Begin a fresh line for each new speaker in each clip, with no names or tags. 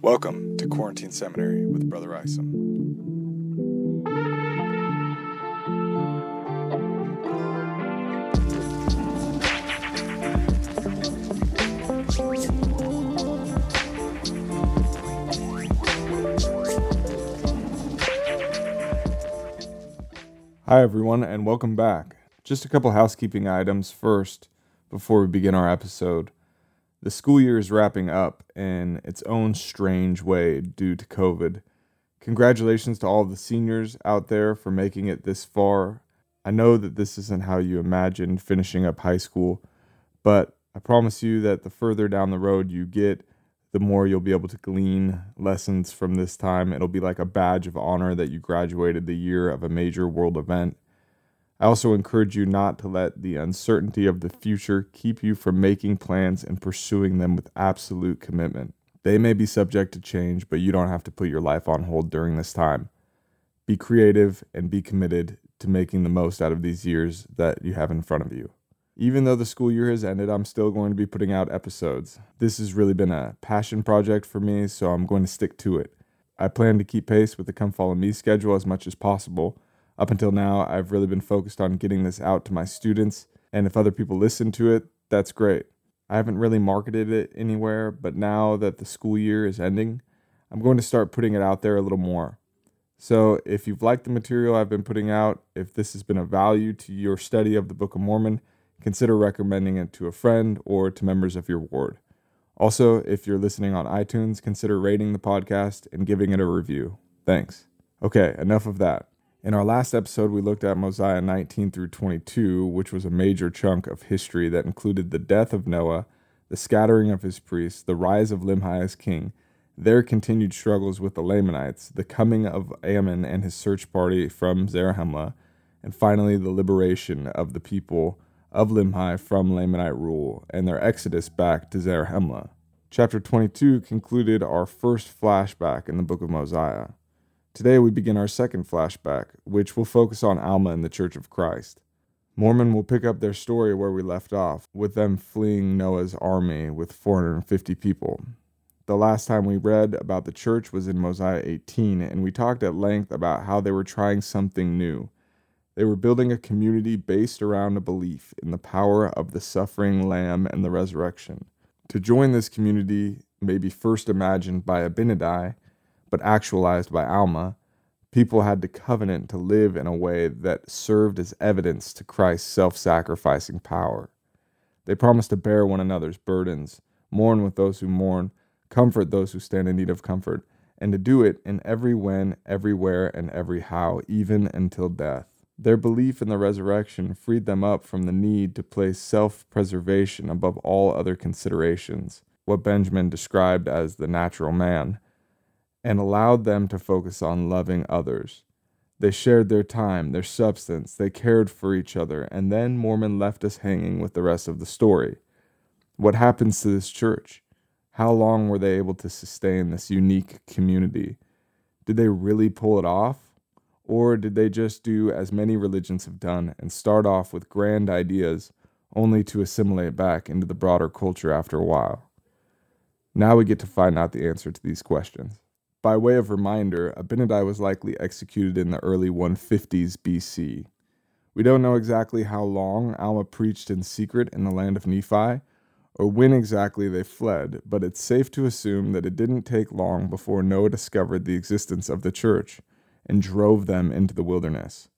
Welcome to Quarantine Seminary with Brother Isom. Hi, everyone, and welcome back. Just a couple housekeeping items first before we begin our episode. The school year is wrapping up in its own strange way due to COVID. Congratulations to all the seniors out there for making it this far. I know that this isn't how you imagined finishing up high school, but I promise you that the further down the road you get, the more you'll be able to glean lessons from this time. It'll be like a badge of honor that you graduated the year of a major world event. I also encourage you not to let the uncertainty of the future keep you from making plans and pursuing them with absolute commitment. They may be subject to change, but you don't have to put your life on hold during this time. Be creative and be committed to making the most out of these years that you have in front of you. Even though the school year has ended, I'm still going to be putting out episodes. This has really been a passion project for me, so I'm going to stick to it. I plan to keep pace with the Come Follow Me schedule as much as possible up until now, I've really been focused on getting this out to my students, and if other people listen to it, that's great. I haven't really marketed it anywhere, but now that the school year is ending, I'm going to start putting it out there a little more. So, if you've liked the material I've been putting out, if this has been of value to your study of the Book of Mormon, consider recommending it to a friend or to members of your ward. Also, if you're listening on iTunes, consider rating the podcast and giving it a review. Thanks. Okay, enough of that. In our last episode, we looked at Mosiah 19 through 22, which was a major chunk of history that included the death of Noah, the scattering of his priests, the rise of Limhi as king, their continued struggles with the Lamanites, the coming of Ammon and his search party from Zarahemla, and finally the liberation of the people of Limhi from Lamanite rule and their exodus back to Zarahemla. Chapter 22 concluded our first flashback in the book of Mosiah. Today we begin our second flashback, which will focus on Alma and the Church of Christ. Mormon will pick up their story where we left off, with them fleeing Noah's army with 450 people. The last time we read about the church was in Mosiah 18, and we talked at length about how they were trying something new. They were building a community based around a belief in the power of the suffering lamb and the resurrection. To join this community may be first imagined by Abinadi but actualized by Alma, people had to covenant to live in a way that served as evidence to Christ's self sacrificing power. They promised to bear one another's burdens, mourn with those who mourn, comfort those who stand in need of comfort, and to do it in every when, everywhere, and every how, even until death. Their belief in the resurrection freed them up from the need to place self preservation above all other considerations, what Benjamin described as the natural man and allowed them to focus on loving others. They shared their time, their substance, they cared for each other, and then Mormon left us hanging with the rest of the story. What happens to this church? How long were they able to sustain this unique community? Did they really pull it off? Or did they just do as many religions have done and start off with grand ideas only to assimilate back into the broader culture after a while? Now we get to find out the answer to these questions. By way of reminder, Abinadi was likely executed in the early 150s BC. We don't know exactly how long Alma preached in secret in the land of Nephi, or when exactly they fled, but it's safe to assume that it didn't take long before Noah discovered the existence of the church and drove them into the wilderness.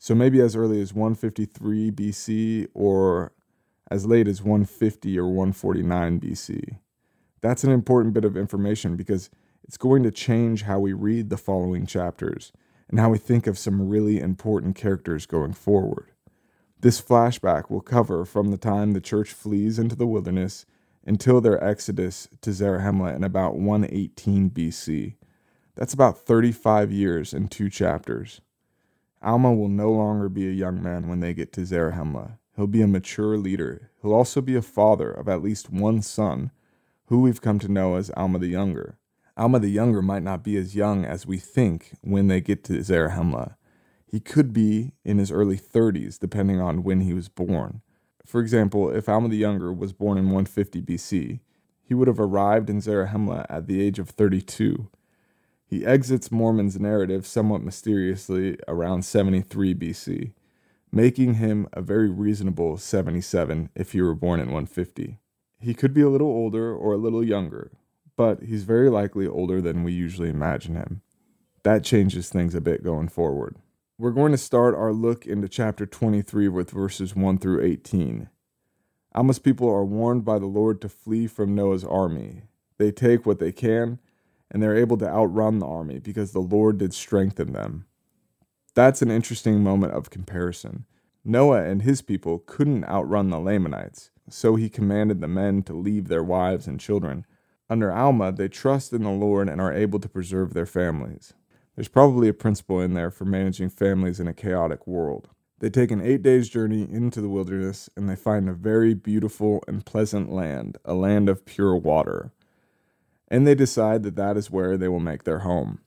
So maybe as early as 153 BC or as late as 150 or 149 BC. That's an important bit of information because it's going to change how we read the following chapters and how we think of some really important characters going forward. This flashback will cover from the time the church flees into the wilderness until their exodus to Zarahemla in about 118 BC. That's about 35 years in two chapters. Alma will no longer be a young man when they get to Zarahemla. He'll be a mature leader. He'll also be a father of at least one son, who we've come to know as Alma the Younger. Alma the Younger might not be as young as we think when they get to Zarahemla. He could be in his early 30s, depending on when he was born. For example, if Alma the Younger was born in 150 BC, he would have arrived in Zarahemla at the age of 32. He exits Mormon's narrative somewhat mysteriously around 73 BC, making him a very reasonable 77 if he were born in 150. He could be a little older or a little younger, but he's very likely older than we usually imagine him. That changes things a bit going forward. We're going to start our look into chapter 23 with verses 1 through 18. Alma's people are warned by the Lord to flee from Noah's army. They take what they can, and they're able to outrun the army because the Lord did strengthen them. That's an interesting moment of comparison. Noah and his people couldn't outrun the Lamanites, so he commanded the men to leave their wives and children. Under Alma, they trust in the Lord and are able to preserve their families. There's probably a principle in there for managing families in a chaotic world. They take an eight days journey into the wilderness and they find a very beautiful and pleasant land, a land of pure water. And they decide that that is where they will make their home.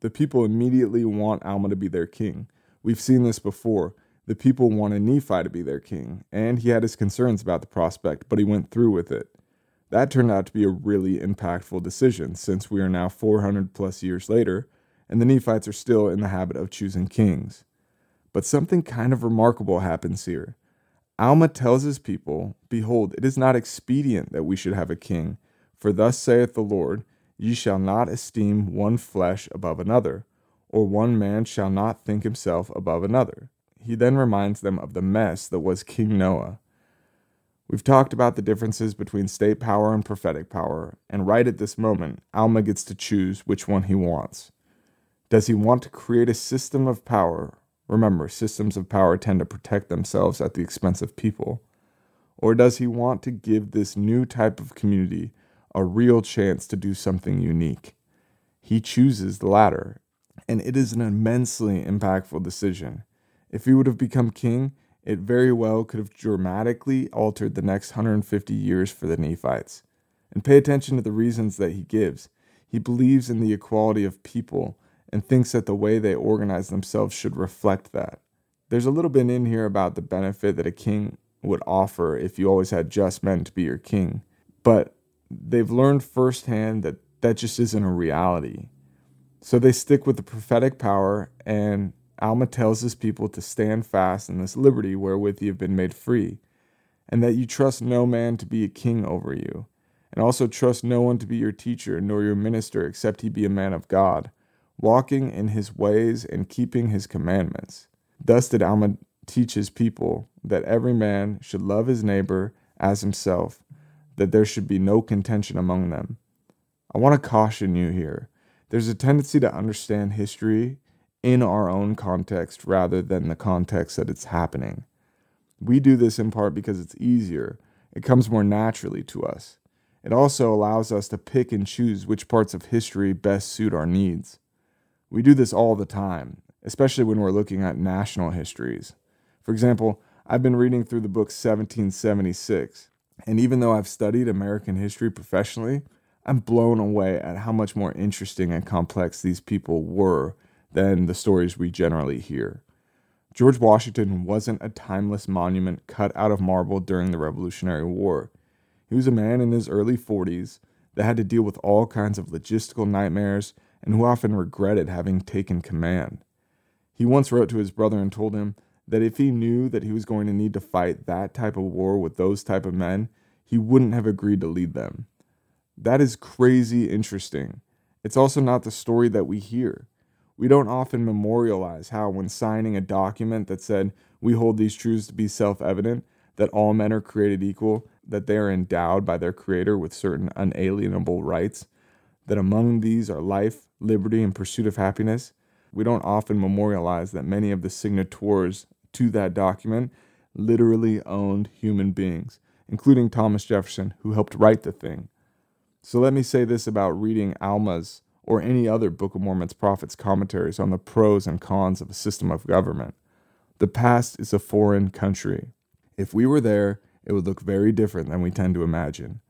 The people immediately want Alma to be their king. We've seen this before. The people wanted Nephi to be their king, and he had his concerns about the prospect, but he went through with it. That turned out to be a really impactful decision since we are now 400 plus years later and the Nephites are still in the habit of choosing kings. But something kind of remarkable happens here. Alma tells his people, Behold, it is not expedient that we should have a king, for thus saith the Lord, Ye shall not esteem one flesh above another, or one man shall not think himself above another. He then reminds them of the mess that was King Noah. We've talked about the differences between state power and prophetic power, and right at this moment, Alma gets to choose which one he wants. Does he want to create a system of power? Remember, systems of power tend to protect themselves at the expense of people. Or does he want to give this new type of community a real chance to do something unique? He chooses the latter, and it is an immensely impactful decision. If he would have become king, it very well could have dramatically altered the next 150 years for the Nephites. And pay attention to the reasons that he gives. He believes in the equality of people and thinks that the way they organize themselves should reflect that. There's a little bit in here about the benefit that a king would offer if you always had just men to be your king, but they've learned firsthand that that just isn't a reality. So they stick with the prophetic power, and Alma tells his people to stand fast in this liberty wherewith ye have been made free, and that you trust no man to be a king over you, and also trust no one to be your teacher nor your minister except he be a man of God walking in his ways and keeping his commandments. Thus did Alma teach his people that every man should love his neighbor as himself, that there should be no contention among them. I want to caution you here. There's a tendency to understand history in our own context rather than the context that it's happening. We do this in part because it's easier, it comes more naturally to us. It also allows us to pick and choose which parts of history best suit our needs. We do this all the time, especially when we're looking at national histories. For example, I've been reading through the book 1776, and even though I've studied American history professionally, I'm blown away at how much more interesting and complex these people were than the stories we generally hear. George Washington wasn't a timeless monument cut out of marble during the Revolutionary War. He was a man in his early 40s that had to deal with all kinds of logistical nightmares and who often regretted having taken command. He once wrote to his brother and told him that if he knew that he was going to need to fight that type of war with those type of men, he wouldn't have agreed to lead them. That is crazy interesting. It's also not the story that we hear. We don't often memorialize how, when signing a document that said, We hold these truths to be self evident, that all men are created equal, that they are endowed by their Creator with certain unalienable rights, that among these are life, liberty, and pursuit of happiness, we don't often memorialize that many of the signatories to that document literally owned human beings, including Thomas Jefferson, who helped write the thing. So let me say this about reading Alma's or any other Book of Mormon's prophets' commentaries on the pros and cons of a system of government. The past is a foreign country. If we were there, it would look very different than we tend to imagine.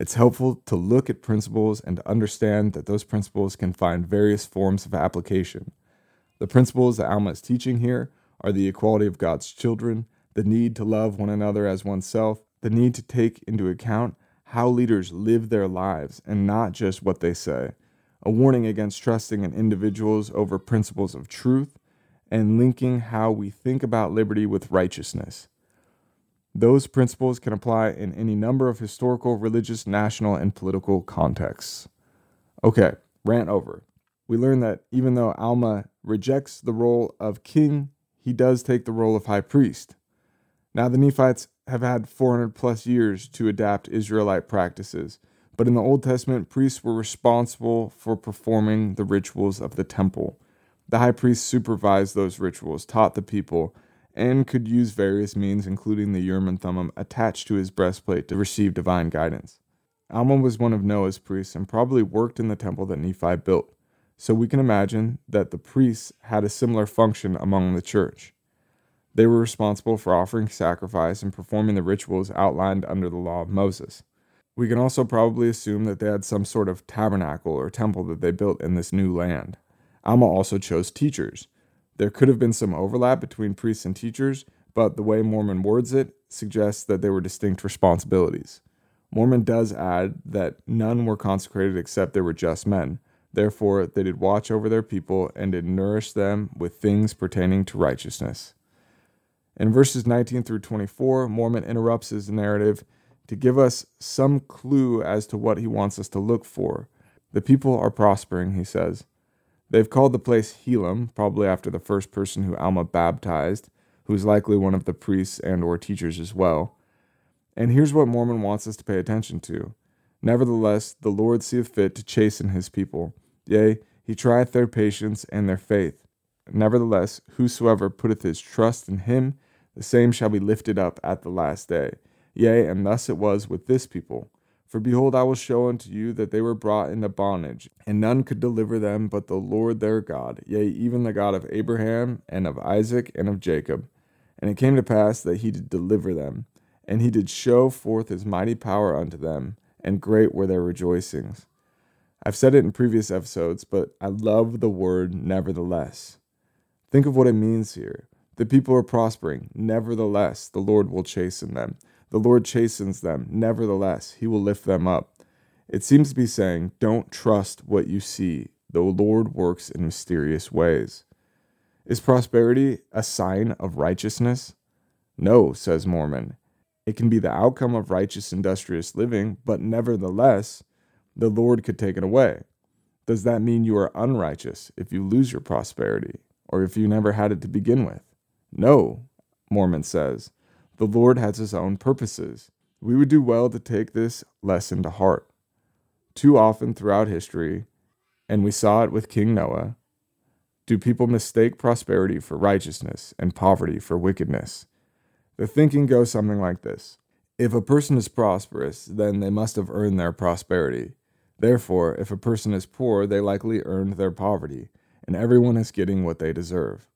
It's helpful to look at principles and to understand that those principles can find various forms of application. The principles that Alma is teaching here are the equality of God's children, the need to love one another as oneself, the need to take into account how leaders live their lives and not just what they say, a warning against trusting in individuals over principles of truth, and linking how we think about liberty with righteousness. Those principles can apply in any number of historical, religious, national, and political contexts. Okay, rant over. We learn that even though Alma rejects the role of king, he does take the role of high priest. Now, the Nephites have had 400 plus years to adapt Israelite practices, but in the Old Testament, priests were responsible for performing the rituals of the temple. The high priest supervised those rituals, taught the people, and could use various means, including the Urim and Thummim, attached to his breastplate to receive divine guidance. Alma was one of Noah's priests and probably worked in the temple that Nephi built, so we can imagine that the priests had a similar function among the church. They were responsible for offering sacrifice and performing the rituals outlined under the law of Moses. We can also probably assume that they had some sort of tabernacle or temple that they built in this new land. Alma also chose teachers. There could have been some overlap between priests and teachers, but the way Mormon words it suggests that they were distinct responsibilities. Mormon does add that none were consecrated except they were just men. Therefore, they did watch over their people and did nourish them with things pertaining to righteousness. In verses 19 through 24, Mormon interrupts his narrative to give us some clue as to what he wants us to look for. The people are prospering, he says. They've called the place Helam, probably after the first person who Alma baptized, who's likely one of the priests and or teachers as well. And here's what Mormon wants us to pay attention to. Nevertheless, the Lord seeth fit to chasten his people. Yea, he trieth their patience and their faith. Nevertheless, whosoever putteth his trust in him, the same shall be lifted up at the last day. Yea, and thus it was with this people. For behold, I will show unto you that they were brought into bondage, and none could deliver them but the Lord their God, yea, even the God of Abraham, and of Isaac, and of Jacob. And it came to pass that he did deliver them, and he did show forth his mighty power unto them, and great were their rejoicings. I've said it in previous episodes, but I love the word nevertheless. Think of what it means here. The people are prospering. Nevertheless, the Lord will chasten them. The Lord chastens them. Nevertheless, he will lift them up. It seems to be saying, don't trust what you see. The Lord works in mysterious ways. Is prosperity a sign of righteousness? No, says Mormon. It can be the outcome of righteous, industrious living, but nevertheless, the Lord could take it away. Does that mean you are unrighteous if you lose your prosperity, or if you never had it to begin with? No, Mormon says. The Lord has his own purposes. We would do well to take this lesson to heart. Too often throughout history, and we saw it with King Noah, do people mistake prosperity for righteousness and poverty for wickedness? The thinking goes something like this If a person is prosperous, then they must have earned their prosperity. Therefore, if a person is poor, they likely earned their poverty, and everyone is getting what they deserve.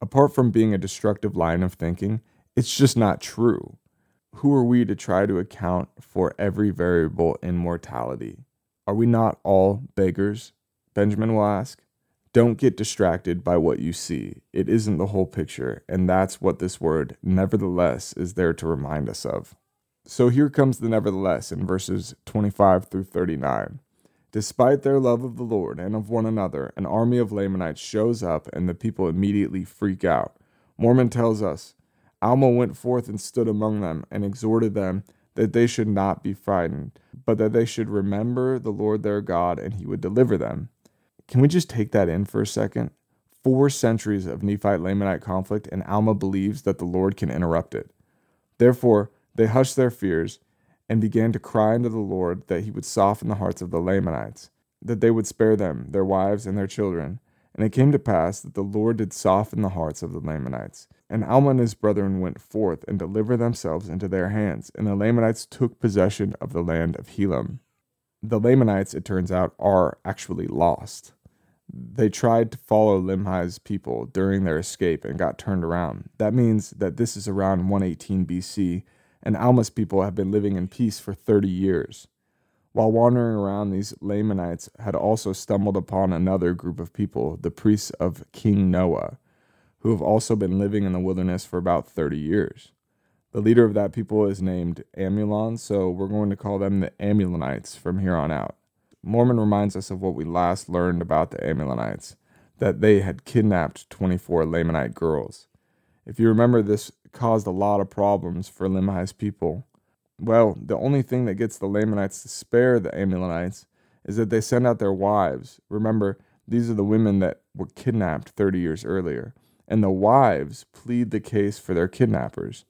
Apart from being a destructive line of thinking, it's just not true. Who are we to try to account for every variable in mortality? Are we not all beggars? Benjamin will ask. Don't get distracted by what you see. It isn't the whole picture, and that's what this word, nevertheless, is there to remind us of. So here comes the nevertheless in verses 25 through 39. Despite their love of the Lord and of one another, an army of Lamanites shows up and the people immediately freak out. Mormon tells us Alma went forth and stood among them, and exhorted them that they should not be frightened, but that they should remember the Lord their God, and he would deliver them. Can we just take that in for a second? Four centuries of Nephite Lamanite conflict, and Alma believes that the Lord can interrupt it. Therefore, they hushed their fears and began to cry unto the Lord that he would soften the hearts of the Lamanites, that they would spare them, their wives, and their children. And it came to pass that the Lord did soften the hearts of the Lamanites and Alma and his brethren went forth and delivered themselves into their hands, and the Lamanites took possession of the land of Helam. The Lamanites, it turns out, are actually lost. They tried to follow Limhi's people during their escape and got turned around. That means that this is around 118 BC, and Alma's people have been living in peace for 30 years. While wandering around, these Lamanites had also stumbled upon another group of people, the priests of King Noah who have also been living in the wilderness for about 30 years. The leader of that people is named Amulon, so we're going to call them the Amulonites from here on out. Mormon reminds us of what we last learned about the Amulonites that they had kidnapped 24 Lamanite girls. If you remember, this caused a lot of problems for Limhi's people. Well, the only thing that gets the Lamanites to spare the Amulonites is that they send out their wives. Remember, these are the women that were kidnapped 30 years earlier. And the wives plead the case for their kidnappers.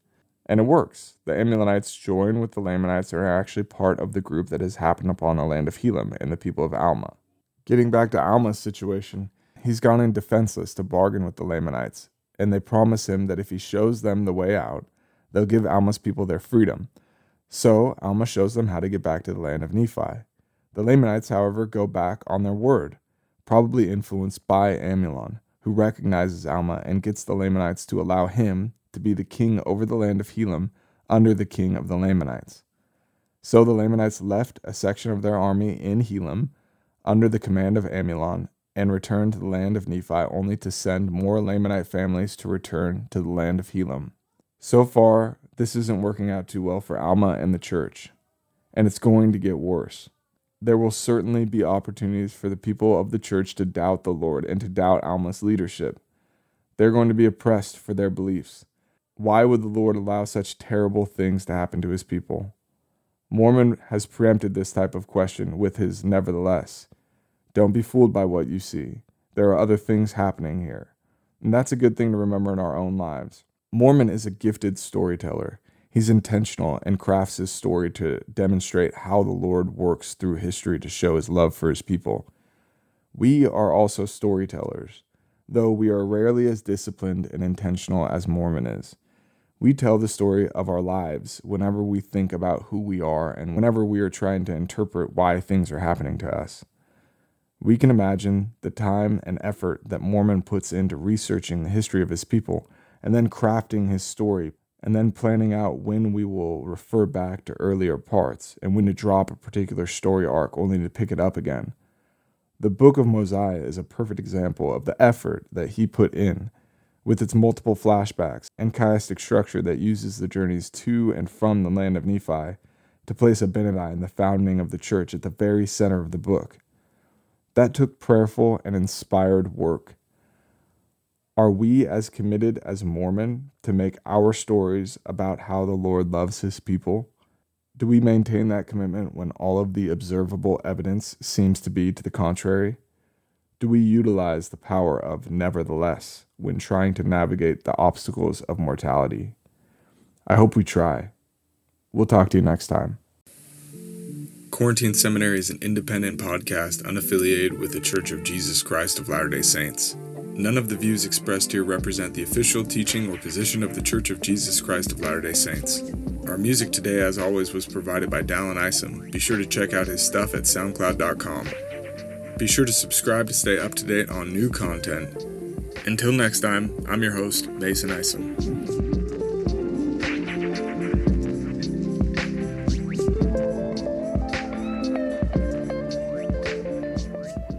And it works. The Amulonites join with the Lamanites and are actually part of the group that has happened upon the land of Helam and the people of Alma. Getting back to Alma's situation, he's gone in defenseless to bargain with the Lamanites, and they promise him that if he shows them the way out, they'll give Alma's people their freedom. So Alma shows them how to get back to the land of Nephi. The Lamanites, however, go back on their word, probably influenced by Amulon, who recognizes Alma and gets the Lamanites to allow him to be the king over the land of Helam under the king of the Lamanites. So the Lamanites left a section of their army in Helam under the command of Amulon and returned to the land of Nephi only to send more Lamanite families to return to the land of Helam. So far, this isn't working out too well for Alma and the church, and it's going to get worse. There will certainly be opportunities for the people of the church to doubt the Lord and to doubt Alma's leadership. They're going to be oppressed for their beliefs. Why would the Lord allow such terrible things to happen to his people? Mormon has preempted this type of question with his nevertheless. Don't be fooled by what you see. There are other things happening here. And that's a good thing to remember in our own lives. Mormon is a gifted storyteller. He's intentional and crafts his story to demonstrate how the Lord works through history to show his love for his people. We are also storytellers, though we are rarely as disciplined and intentional as Mormon is. We tell the story of our lives whenever we think about who we are and whenever we are trying to interpret why things are happening to us. We can imagine the time and effort that Mormon puts into researching the history of his people and then crafting his story and then planning out when we will refer back to earlier parts and when to drop a particular story arc only to pick it up again. The Book of Mosiah is a perfect example of the effort that he put in with its multiple flashbacks and chiastic structure that uses the journeys to and from the land of Nephi to place Abinadi in the founding of the church at the very center of the book. That took prayerful and inspired work. Are we as committed as Mormon to make our stories about how the Lord loves his people? Do we maintain that commitment when all of the observable evidence seems to be to the contrary? do we utilize the power of nevertheless when trying to navigate the obstacles of mortality? I hope we try. We'll talk to you next time.
Quarantine Seminary is an independent podcast unaffiliated with the Church of Jesus Christ of Latter day Saints. None of the views expressed here represent the official teaching or position of the Church of Jesus Christ of Latter day Saints. Our music today, as always, was provided by Dallin Isom. Be sure to check out his stuff at SoundCloud.com. Be sure to subscribe to stay up to date on new content. Until next time, I'm your host, Mason Isom.